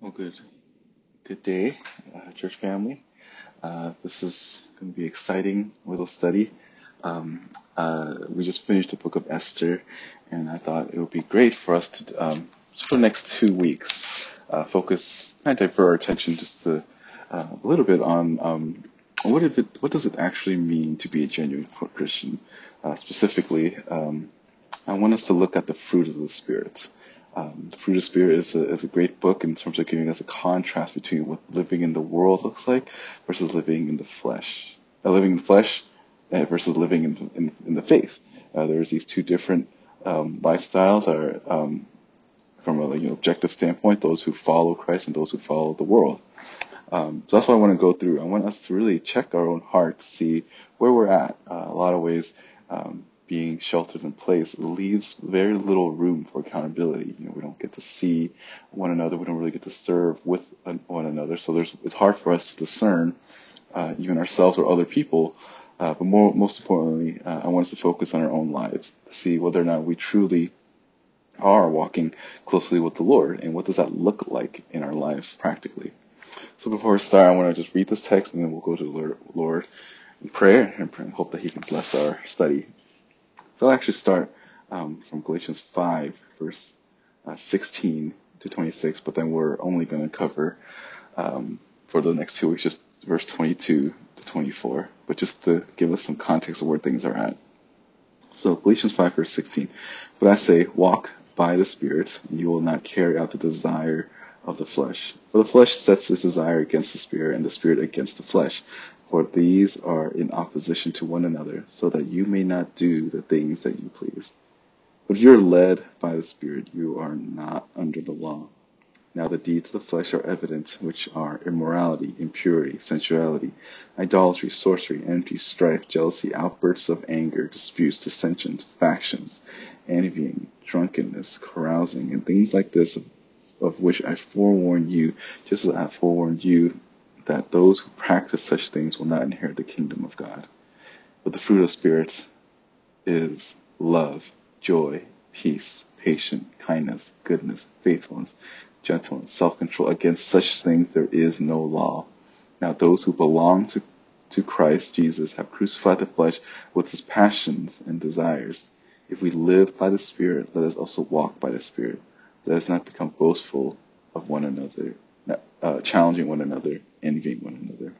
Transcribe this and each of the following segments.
Well, good, good day, uh, church family. Uh, this is going to be exciting little study. Um, uh, we just finished the book of Esther, and I thought it would be great for us to, um, for the next two weeks, uh, focus, of divert our attention just uh, a little bit on um, what if it, what does it actually mean to be a genuine Christian? Uh, specifically, um, I want us to look at the fruit of the Spirit. Um, the Fruit of Spirit is a, is a great book in terms of giving us a contrast between what living in the world looks like versus living in the flesh. Uh, living in the flesh uh, versus living in, in, in the faith. Uh, there's these two different um, lifestyles are um, from a you know, objective standpoint, those who follow Christ and those who follow the world. Um, so that's what I want to go through. I want us to really check our own heart to see where we're at. Uh, a lot of ways, um, being sheltered in place leaves very little room for accountability. You know, we don't get to see one another. We don't really get to serve with one another. So it's hard for us to discern, uh, even ourselves or other people. Uh, but more, most importantly, uh, I want us to focus on our own lives to see whether or not we truly are walking closely with the Lord and what does that look like in our lives practically. So before we start, I want to just read this text and then we'll go to the Lord in prayer and hope that He can bless our study. So I'll actually start um, from Galatians 5, verse uh, 16 to 26, but then we're only going to cover um, for the next two weeks just verse 22 to 24, but just to give us some context of where things are at. So Galatians 5, verse 16. But I say, walk by the Spirit, and you will not carry out the desire of the flesh. For the flesh sets its desire against the Spirit, and the Spirit against the flesh for these are in opposition to one another, so that you may not do the things that you please. But if you are led by the Spirit, you are not under the law. Now the deeds of the flesh are evident, which are immorality, impurity, sensuality, idolatry, sorcery, envy, strife, jealousy, outbursts of anger, disputes, dissensions, factions, envying, drunkenness, carousing, and things like this, of which I forewarn you, just as I forewarned you that those who practice such things will not inherit the kingdom of God. But the fruit of spirits is love, joy, peace, patience, kindness, goodness, faithfulness, gentleness, self-control. Against such things there is no law. Now those who belong to, to Christ Jesus have crucified the flesh with its passions and desires. If we live by the Spirit, let us also walk by the Spirit. Let us not become boastful of one another, uh, challenging one another, envying one another.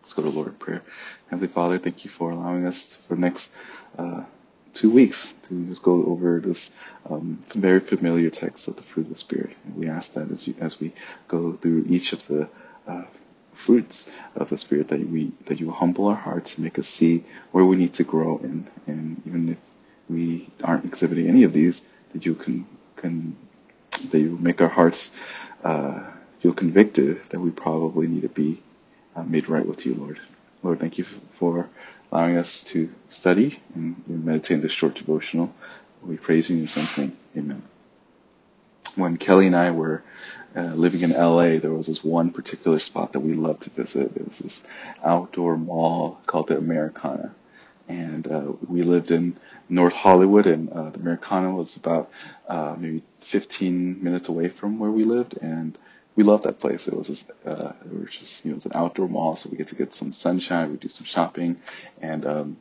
Let's go to the Lord in prayer. Heavenly Father, thank you for allowing us for the next uh, two weeks to just go over this um, very familiar text of the fruit of the Spirit. And we ask that as, you, as we go through each of the uh, fruits of the Spirit, that we that you humble our hearts and make us see where we need to grow in, and even if we aren't exhibiting any of these, that you can can that you make our hearts uh, feel convicted that we probably need to be uh, made right with you, Lord. Lord, thank you for allowing us to study and meditate in this short devotional. We praise you in your son's name. Amen. When Kelly and I were uh, living in LA, there was this one particular spot that we loved to visit. It was this outdoor mall called the Americana. And uh, we lived in North Hollywood, and uh, the Americana was about uh, maybe 15 minutes away from where we lived. And we loved that place. It was just, uh, it was just, you know, it was an outdoor mall, so we get to get some sunshine, we do some shopping, and, um,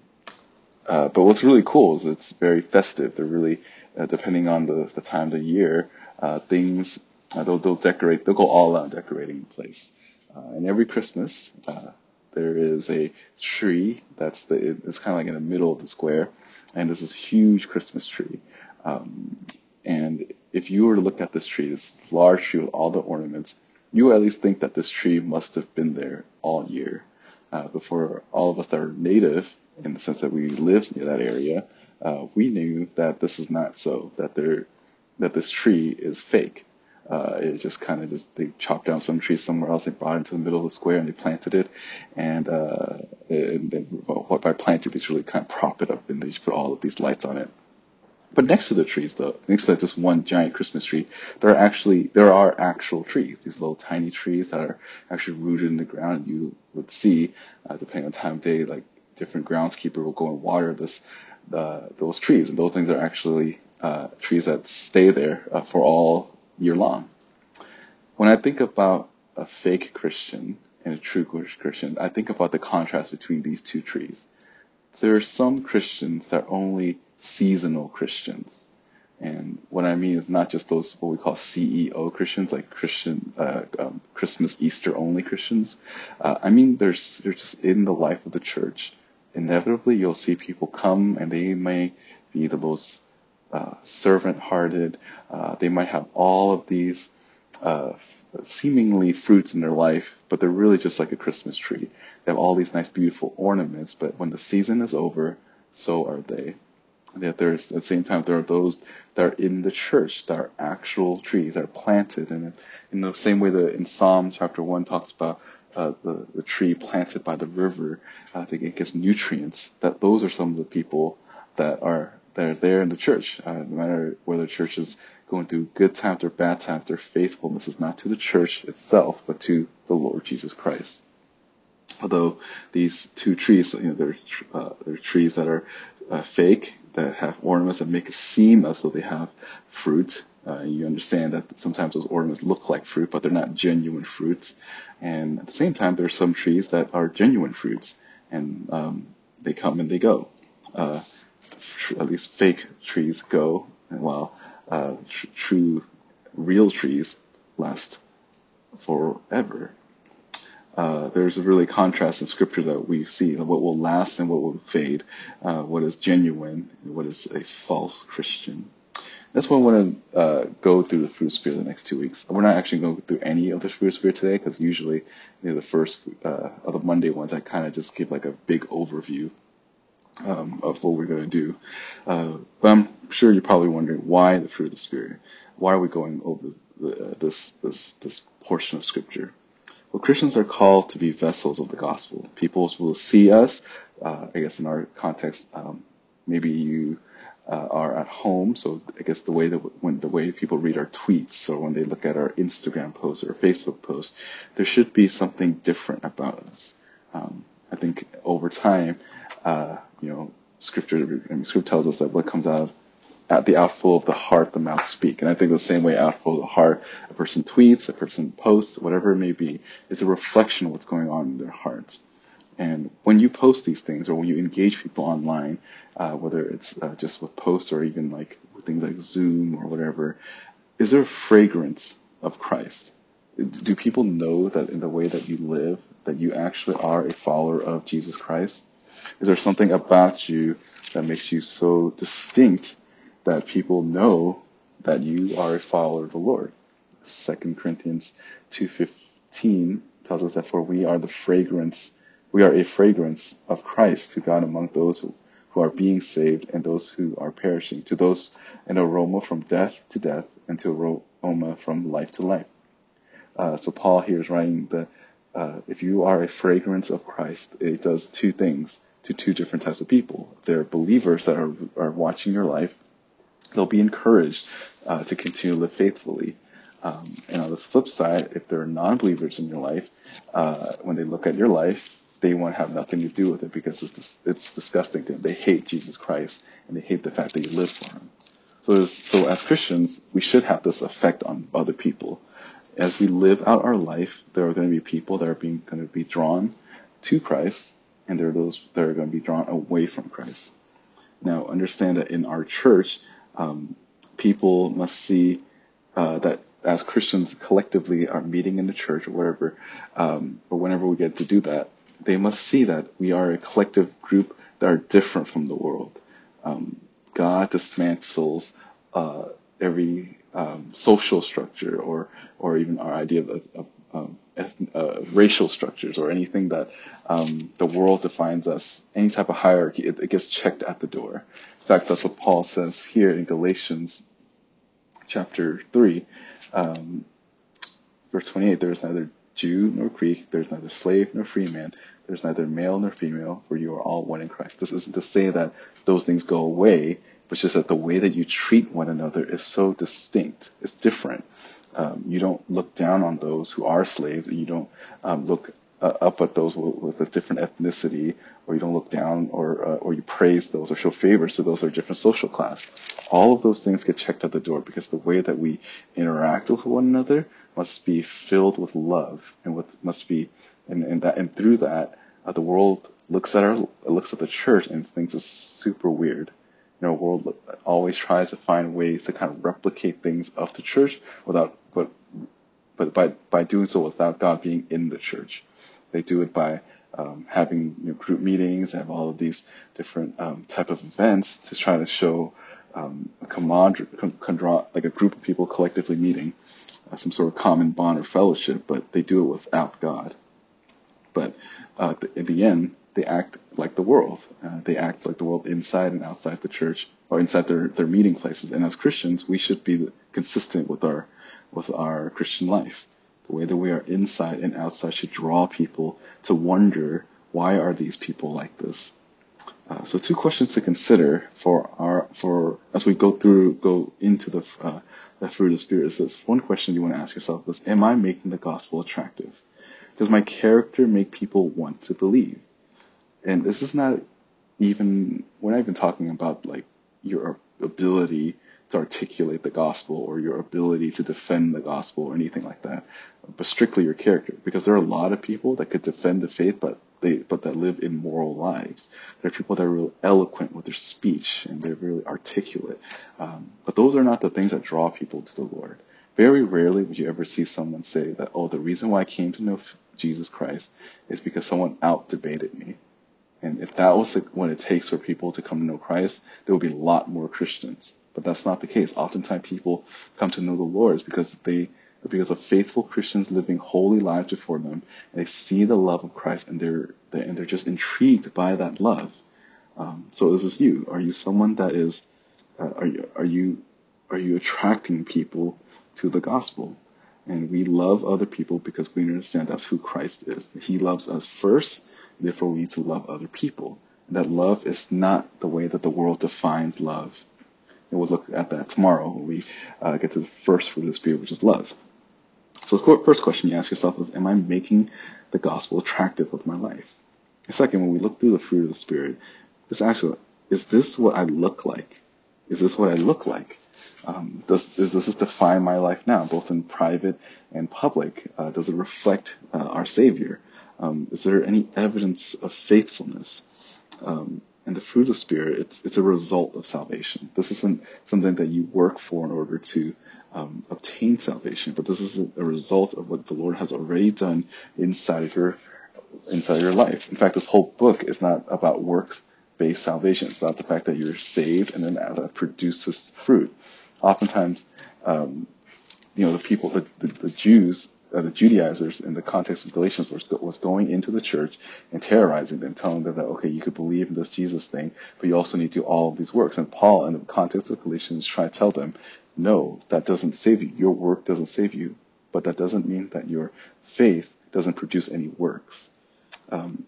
uh, but what's really cool is it's very festive. They're really, uh, depending on the, the time of the year, uh, things, uh, they'll, they'll decorate, they'll go all out decorating the place. Uh, and every Christmas, uh, there is a tree that's the, it's kind of like in the middle of the square, and this huge Christmas tree. Um, and if you were to look at this tree, this large tree with all the ornaments, you at least think that this tree must have been there all year. Uh, but for all of us that are native, in the sense that we lived near that area, uh, we knew that this is not so. That there, that this tree is fake. Uh, it's just kind of just they chopped down some trees somewhere else, they brought it into the middle of the square and they planted it, and, uh, and, well, by planting, they really kind of prop it up and they just put all of these lights on it. But next to the trees, though, next to this one giant Christmas tree, there are actually there are actual trees. These little tiny trees that are actually rooted in the ground. You would see, uh, depending on time of day, like different groundskeeper will go and water this uh, those trees, and those things are actually uh, trees that stay there uh, for all year long. when I think about a fake Christian and a true Christian, I think about the contrast between these two trees. There are some Christians that are only seasonal Christians. And what I mean is not just those what we call CEO Christians, like Christian uh, um, Christmas Easter only Christians. Uh, I mean, there's they're just in the life of the church. Inevitably, you'll see people come, and they may be the most uh, servant-hearted. Uh, they might have all of these uh, seemingly fruits in their life, but they're really just like a Christmas tree. They have all these nice, beautiful ornaments, but when the season is over, so are they. That there's at the same time there are those that are in the church that are actual trees that are planted, and in the same way that in Psalm chapter one talks about uh, the the tree planted by the river, I think it gets nutrients. That those are some of the people that are that are there in the church, uh, no matter whether the church is going through good times or bad times, their faithfulness is not to the church itself, but to the Lord Jesus Christ. Although these two trees, you know, they're, uh, they're trees that are uh, fake, that have ornaments that make it seem as though they have fruit. Uh, you understand that sometimes those ornaments look like fruit, but they're not genuine fruits. And at the same time, there are some trees that are genuine fruits, and um, they come and they go. Uh, at least fake trees go, while uh, tr- true, real trees last forever. Uh, there's a really contrast in scripture that we see what will last and what will fade, uh, what is genuine and what is a false Christian. That's why I want to uh, go through the fruit spirit the next two weeks. We're not actually going through any of the fruit spirit today because usually you know, the first uh, of the Monday ones I kind of just give like a big overview um, of what we're going to do. Uh, but I'm sure you're probably wondering why the fruit of the spirit. Why are we going over the, uh, this this this portion of scripture? Well, Christians are called to be vessels of the gospel. People will see us. Uh, I guess in our context, um, maybe you uh, are at home. So I guess the way that when the way people read our tweets or when they look at our Instagram posts or Facebook posts, there should be something different about us. Um, I think over time, uh, you know, scripture, I mean, scripture tells us that what comes out of at the outflow of the heart, the mouth speak. And I think the same way outflow of the heart, a person tweets, a person posts, whatever it may be, is a reflection of what's going on in their hearts. And when you post these things or when you engage people online, uh, whether it's uh, just with posts or even like with things like Zoom or whatever, is there a fragrance of Christ? Do people know that in the way that you live, that you actually are a follower of Jesus Christ? Is there something about you that makes you so distinct that people know that you are a follower of the Lord? Second Corinthians 2.15 tells us that for we are the fragrance, we are a fragrance of Christ to God among those who, who are being saved and those who are perishing. To those an aroma from death to death and to aroma from life to life. Uh, so Paul here is writing that uh, if you are a fragrance of Christ, it does two things to two different types of people. There are believers that are, are watching your life. They'll be encouraged uh, to continue to live faithfully. Um, and on the flip side, if there are non-believers in your life, uh, when they look at your life, they want to have nothing to do with it because it's it's disgusting to them. They hate Jesus Christ and they hate the fact that you live for Him. So, so as Christians, we should have this effect on other people. As we live out our life, there are going to be people that are being going to be drawn to Christ and there are those that are going to be drawn away from Christ. Now, understand that in our church, um, people must see uh, that as Christians collectively are meeting in the church or whatever, um, or whenever we get to do that, they must see that we are a collective group that are different from the world. Um, God dismantles uh, every um, social structure or or even our idea of, of ethn- uh, racial structures or anything that um, the world defines as any type of hierarchy, it, it, gets checked at the door. In fact, that's what Paul says here in Galatians chapter 3, um, verse 28. There is neither Jew nor Greek, there is neither slave nor free man, there is neither male nor female, for you are all one in Christ. This isn't to say that those things go away, but just that the way that you treat one another is so distinct, it's different. Um, you don't look down on those who are slaves. You don't um, look uh, up at those with, a different ethnicity, or you don't look down, or uh, or you praise those or show favors to those who are different social class. All of those things get checked at the door because the way that we interact with one another must be filled with love, and with must be, and, and that and through that, uh, the world looks at our looks at the church and thinks it's super weird. You know, world always tries to find ways to kind of replicate things of the church without, but but by by doing so without God being in the church. They do it by um, having you know, group meetings, have all of these different um, type of events to try to show um, a command, like a group of people collectively meeting, uh, some sort of common bond or fellowship, but they do it without God. But uh, in the end, they act like the world. Uh, they act like the world inside and outside the church, or inside their, their meeting places. And as Christians, we should be consistent with our with our Christian life. The way that we are inside and outside should draw people to wonder why are these people like this. Uh, so two questions to consider for our for as we go through go into the uh, the fruit of the spirit is this. One question you want to ask yourself is: Am I making the gospel attractive? Does my character make people want to believe? And this is not even we're not even talking about like your ability to articulate the gospel or your ability to defend the gospel or anything like that, but strictly your character. Because there are a lot of people that could defend the faith, but they but that live immoral lives. There are people that are really eloquent with their speech and they're really articulate. Um, but those are not the things that draw people to the Lord. Very rarely would you ever see someone say that, oh, the reason why I came to know Jesus Christ is because someone out debated me. If that was what it takes for people to come to know Christ, there would be a lot more Christians. But that's not the case. Oftentimes people come to know the Lord is because they because of faithful Christians living holy lives before them, they see the love of Christ, and they're, and they're just intrigued by that love. Um, so is this you? Are you someone that is? Uh, are you are you are you attracting people to the gospel? And we love other people because we understand that's who Christ is. He loves us first, therefore we need to love other people. And that love is not the way that the world defines love. And we'll look at that tomorrow when we uh, get to the first fruit of the Spirit, which is love. So the first question you ask yourself is, am I making the gospel attractive with my life? And second, when we look through the fruit of the Spirit, just ask, is this what I look like? Is this what I look like? Um, does, is, does this define my life now, both in private and public? Uh, does it reflect uh, our Savior? Um, is there any evidence of faithfulness? Um, and the fruit of the Spirit, it's, it's a result of salvation. This isn't something that you work for in order to um, obtain salvation, but this is a, a, result of what the Lord has already done inside of your inside of your life. In fact, this whole book is not about works-based salvation. It's about the fact that you're saved and then that produces fruit. Oftentimes, um, you know, the people, the, the, the Jews uh, the Judaizers in the context of Galatians was, was going into the church and terrorizing them, telling them that, okay, you could believe in this Jesus thing, but you also need to do all of these works. And Paul, in the context of Galatians, tried to tell them, no, that doesn't save you. Your work doesn't save you, but that doesn't mean that your faith doesn't produce any works. Um,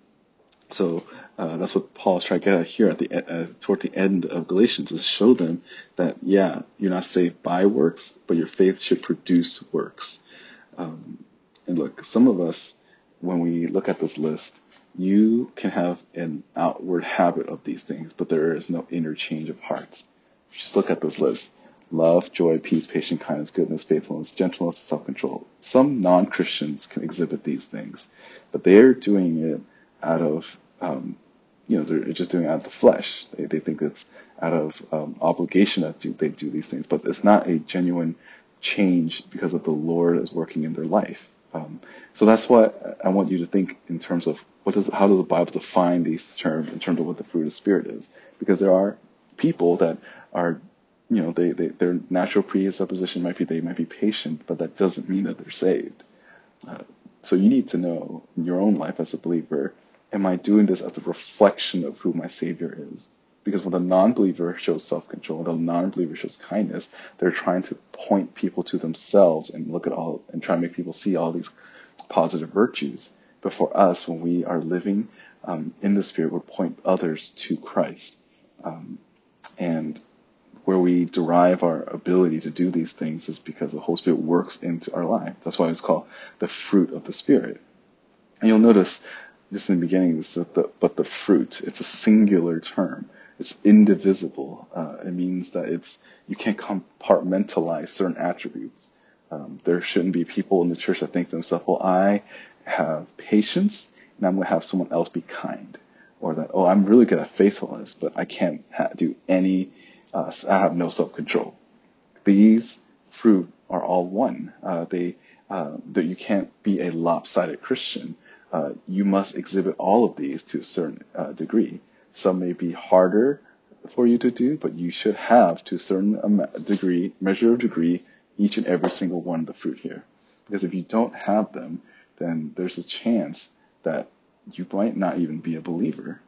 so uh, that's what Paul's trying to get at here at the uh, toward the end of Galatians is show them that yeah, you're not saved by works, but your faith should produce works. Um, and look, some of us, when we look at this list, you can have an outward habit of these things, but there is no interchange of hearts. Just look at this list. Love, joy, peace, patience, kindness, goodness, faithfulness, gentleness, self-control. Some non-Christians can exhibit these things, but they're doing it out of, um, you know, they're just doing it out of the flesh. They, they think it's out of um, obligation that they do these things, but it's not a genuine change because of the Lord is working in their life. Um, so that's what I want you to think in terms of what does how does the Bible define these terms in terms of what the fruit of the Spirit is? Because there are people that are, you know, they, they their natural presupposition might be they might be patient, but that doesn't mean that they're saved. Uh, so you need to know in your own life as a believer, am I doing this as a reflection of who my Savior is? Because when the non-believer shows self-control, when the non-believer shows kindness, they're trying to point people to themselves and look at all and try to make people see all these positive virtues. But for us, when we are living um, in the Spirit, we point others to Christ. Um, and where we derive our ability to do these things is because the Holy Spirit works into our life. That's why it's called the fruit of the Spirit. And you'll notice just in the beginning, this the, but the fruit, it's a singular term. It's indivisible. Uh, it means that it's you can't compartmentalize certain attributes. Um, there shouldn't be people in the church that think to themselves, well, I have patience and I'm going to have someone else be kind. Or that, oh, I'm really good at faithfulness, but I can't ha- do any, uh, I have no self control. These fruit are all one. Uh, they, uh, that you can't be a lopsided Christian. Uh, you must exhibit all of these to a certain uh, degree. Some may be harder for you to do, but you should have to a certain degree, measure of degree, each and every single one of the fruit here. Because if you don't have them, then there's a chance that you might not even be a believer.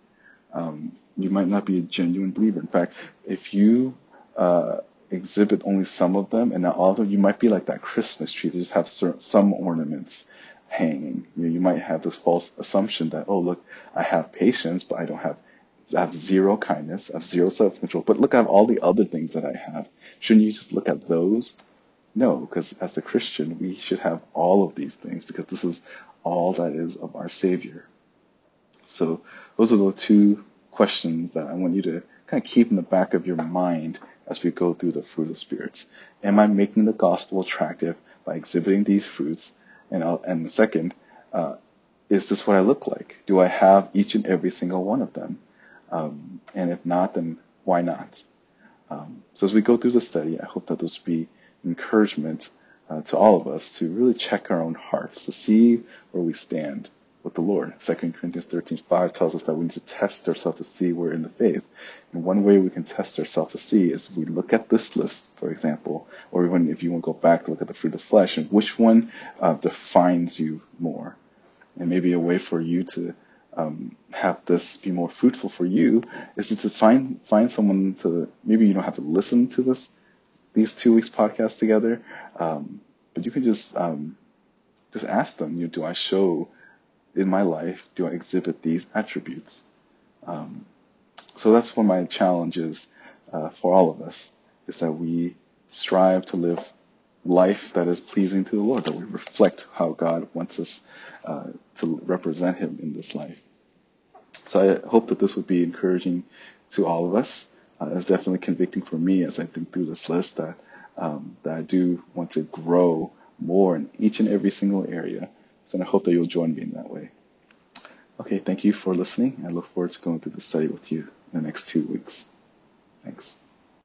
Um, you might not be a genuine believer. In fact, if you uh, exhibit only some of them and not all of them, you might be like that Christmas tree. They just have certain, some ornaments hanging. You, know, you might have this false assumption that, oh, look, I have patience, but I don't have I have zero kindness, I have zero self control. But look, I have all the other things that I have. Shouldn't you just look at those? No, because as a Christian, we should have all of these things because this is all that is of our Savior. So those are the two questions that I want you to kind of keep in the back of your mind as we go through the fruit of spirits. Am I making the gospel attractive by exhibiting these fruits? And, I'll, and the second, uh, is this what I look like? Do I have each and every single one of them? Um, and if not, then why not? Um, so as we go through the study, I hope that will be encouragement uh, to all of us to really check our own hearts to see where we stand with the Lord. 2 Corinthians 13:5 tells us that we need to test ourselves to see we're in the faith. And one way we can test ourselves to see is if we look at this list, for example, or even if you want to go back, to look at the fruit of the flesh, and which one uh, defines you more. And maybe a way for you to um, have this be more fruitful for you is to find find someone to maybe you don't have to listen to this these two weeks podcast together, um, but you can just um, just ask them. You know, do I show in my life? Do I exhibit these attributes? Um, so that's one of my challenges uh, for all of us is that we strive to live life that is pleasing to the Lord, that we reflect how God wants us uh, to represent Him in this life. So I hope that this would be encouraging to all of us. Uh, it's definitely convicting for me as I think through this list that um, that I do want to grow more in each and every single area. So I hope that you'll join me in that way. Okay, thank you for listening. I look forward to going through the study with you in the next two weeks. Thanks.